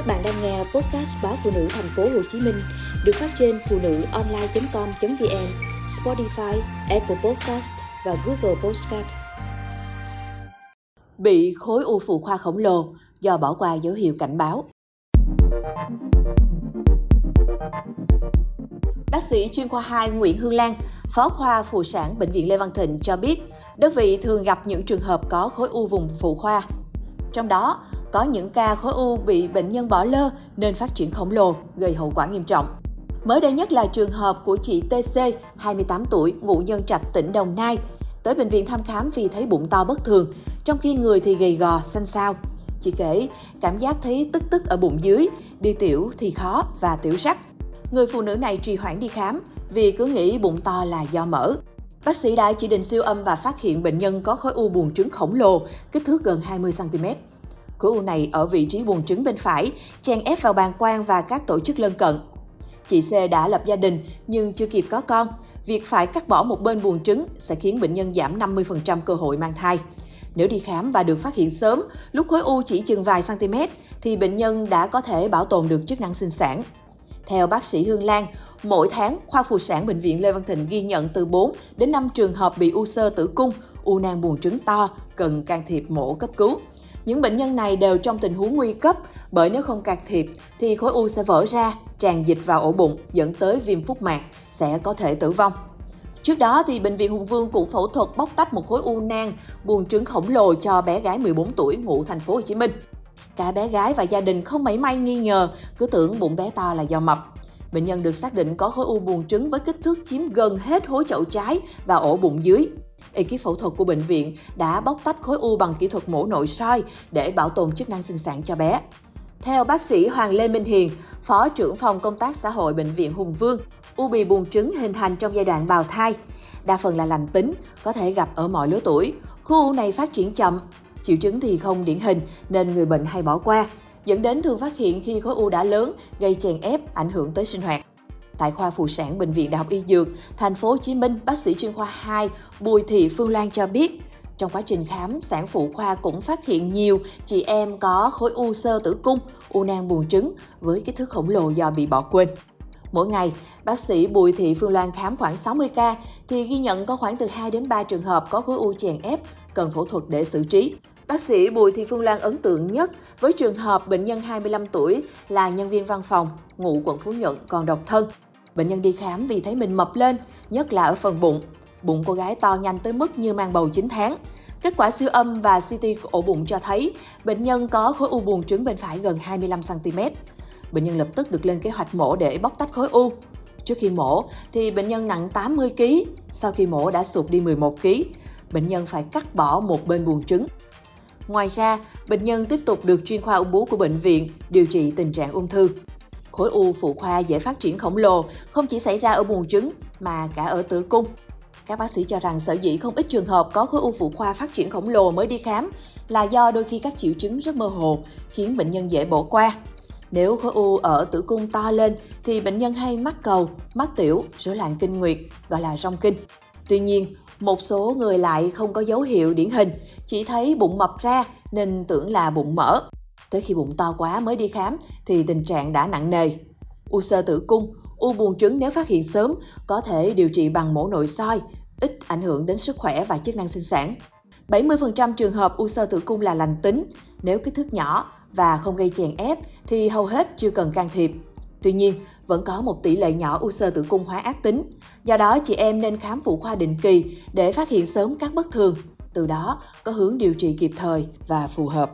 Các bạn đang nghe podcast báo phụ nữ thành phố Hồ Chí Minh được phát trên phụ nữ online.com.vn, Spotify, Apple Podcast và Google Podcast. Bị khối u phụ khoa khổng lồ do bỏ qua dấu hiệu cảnh báo. Bác sĩ chuyên khoa 2 Nguyễn Hương Lan, Phó khoa phụ sản Bệnh viện Lê Văn Thịnh cho biết, đơn vị thường gặp những trường hợp có khối u vùng phụ khoa. Trong đó, có những ca khối u bị bệnh nhân bỏ lơ nên phát triển khổng lồ, gây hậu quả nghiêm trọng. Mới đây nhất là trường hợp của chị TC, 28 tuổi, ngụ nhân trạch tỉnh Đồng Nai, tới bệnh viện thăm khám vì thấy bụng to bất thường, trong khi người thì gầy gò, xanh xao. Chị kể, cảm giác thấy tức tức ở bụng dưới, đi tiểu thì khó và tiểu sắc. Người phụ nữ này trì hoãn đi khám vì cứ nghĩ bụng to là do mỡ. Bác sĩ đã chỉ định siêu âm và phát hiện bệnh nhân có khối u buồng trứng khổng lồ, kích thước gần 20 cm. Khối u này ở vị trí buồng trứng bên phải, chèn ép vào bàn quang và các tổ chức lân cận. Chị C đã lập gia đình nhưng chưa kịp có con. Việc phải cắt bỏ một bên buồng trứng sẽ khiến bệnh nhân giảm 50% cơ hội mang thai. Nếu đi khám và được phát hiện sớm, lúc khối u chỉ chừng vài cm, thì bệnh nhân đã có thể bảo tồn được chức năng sinh sản. Theo bác sĩ Hương Lan, mỗi tháng, khoa phụ sản Bệnh viện Lê Văn Thịnh ghi nhận từ 4 đến 5 trường hợp bị u sơ tử cung, u nang buồng trứng to, cần can thiệp mổ cấp cứu. Những bệnh nhân này đều trong tình huống nguy cấp bởi nếu không can thiệp thì khối u sẽ vỡ ra, tràn dịch vào ổ bụng dẫn tới viêm phúc mạc, sẽ có thể tử vong. Trước đó thì bệnh viện Hùng Vương cũng phẫu thuật bóc tách một khối u nang buồng trứng khổng lồ cho bé gái 14 tuổi ngụ thành phố Hồ Chí Minh. Cả bé gái và gia đình không mảy may nghi ngờ, cứ tưởng bụng bé to là do mập. Bệnh nhân được xác định có khối u buồng trứng với kích thước chiếm gần hết hố chậu trái và ổ bụng dưới. Ekip phẫu thuật của bệnh viện đã bóc tách khối u bằng kỹ thuật mổ nội soi để bảo tồn chức năng sinh sản cho bé. Theo bác sĩ Hoàng Lê Minh Hiền, Phó trưởng phòng công tác xã hội Bệnh viện Hùng Vương, u bì buồng trứng hình thành trong giai đoạn bào thai. Đa phần là lành tính, có thể gặp ở mọi lứa tuổi. Khu u này phát triển chậm, triệu chứng thì không điển hình nên người bệnh hay bỏ qua, dẫn đến thường phát hiện khi khối u đã lớn, gây chèn ép, ảnh hưởng tới sinh hoạt. Tại khoa phụ sản bệnh viện Đại học Y Dược, thành phố Hồ Chí Minh, bác sĩ chuyên khoa 2 Bùi Thị Phương Loan cho biết, trong quá trình khám, sản phụ khoa cũng phát hiện nhiều chị em có khối u sơ tử cung, u nang buồng trứng với kích thước khổng lồ do bị bỏ quên. Mỗi ngày, bác sĩ Bùi Thị Phương Loan khám khoảng 60 ca thì ghi nhận có khoảng từ 2 đến 3 trường hợp có khối u chèn ép, cần phẫu thuật để xử trí. Bác sĩ Bùi Thị Phương Loan ấn tượng nhất với trường hợp bệnh nhân 25 tuổi là nhân viên văn phòng, ngụ quận Phú Nhuận còn độc thân. Bệnh nhân đi khám vì thấy mình mập lên, nhất là ở phần bụng. Bụng cô gái to nhanh tới mức như mang bầu 9 tháng. Kết quả siêu âm và CT ổ bụng cho thấy bệnh nhân có khối u buồng trứng bên phải gần 25 cm. Bệnh nhân lập tức được lên kế hoạch mổ để bóc tách khối u. Trước khi mổ thì bệnh nhân nặng 80 kg, sau khi mổ đã sụt đi 11 kg. Bệnh nhân phải cắt bỏ một bên buồng trứng. Ngoài ra, bệnh nhân tiếp tục được chuyên khoa ung bướu của bệnh viện điều trị tình trạng ung thư. Khối u phụ khoa dễ phát triển khổng lồ, không chỉ xảy ra ở buồng trứng mà cả ở tử cung. Các bác sĩ cho rằng sở dĩ không ít trường hợp có khối u phụ khoa phát triển khổng lồ mới đi khám là do đôi khi các triệu chứng rất mơ hồ, khiến bệnh nhân dễ bỏ qua. Nếu khối u ở tử cung to lên thì bệnh nhân hay mắc cầu, mắc tiểu, rối loạn kinh nguyệt, gọi là rong kinh. Tuy nhiên, một số người lại không có dấu hiệu điển hình, chỉ thấy bụng mập ra nên tưởng là bụng mỡ. Tới khi bụng to quá mới đi khám thì tình trạng đã nặng nề. U sơ tử cung, u buồng trứng nếu phát hiện sớm có thể điều trị bằng mổ nội soi, ít ảnh hưởng đến sức khỏe và chức năng sinh sản. 70% trường hợp u sơ tử cung là lành tính, nếu kích thước nhỏ và không gây chèn ép thì hầu hết chưa cần can thiệp. Tuy nhiên, vẫn có một tỷ lệ nhỏ u sơ tử cung hóa ác tính. Do đó, chị em nên khám phụ khoa định kỳ để phát hiện sớm các bất thường. Từ đó, có hướng điều trị kịp thời và phù hợp.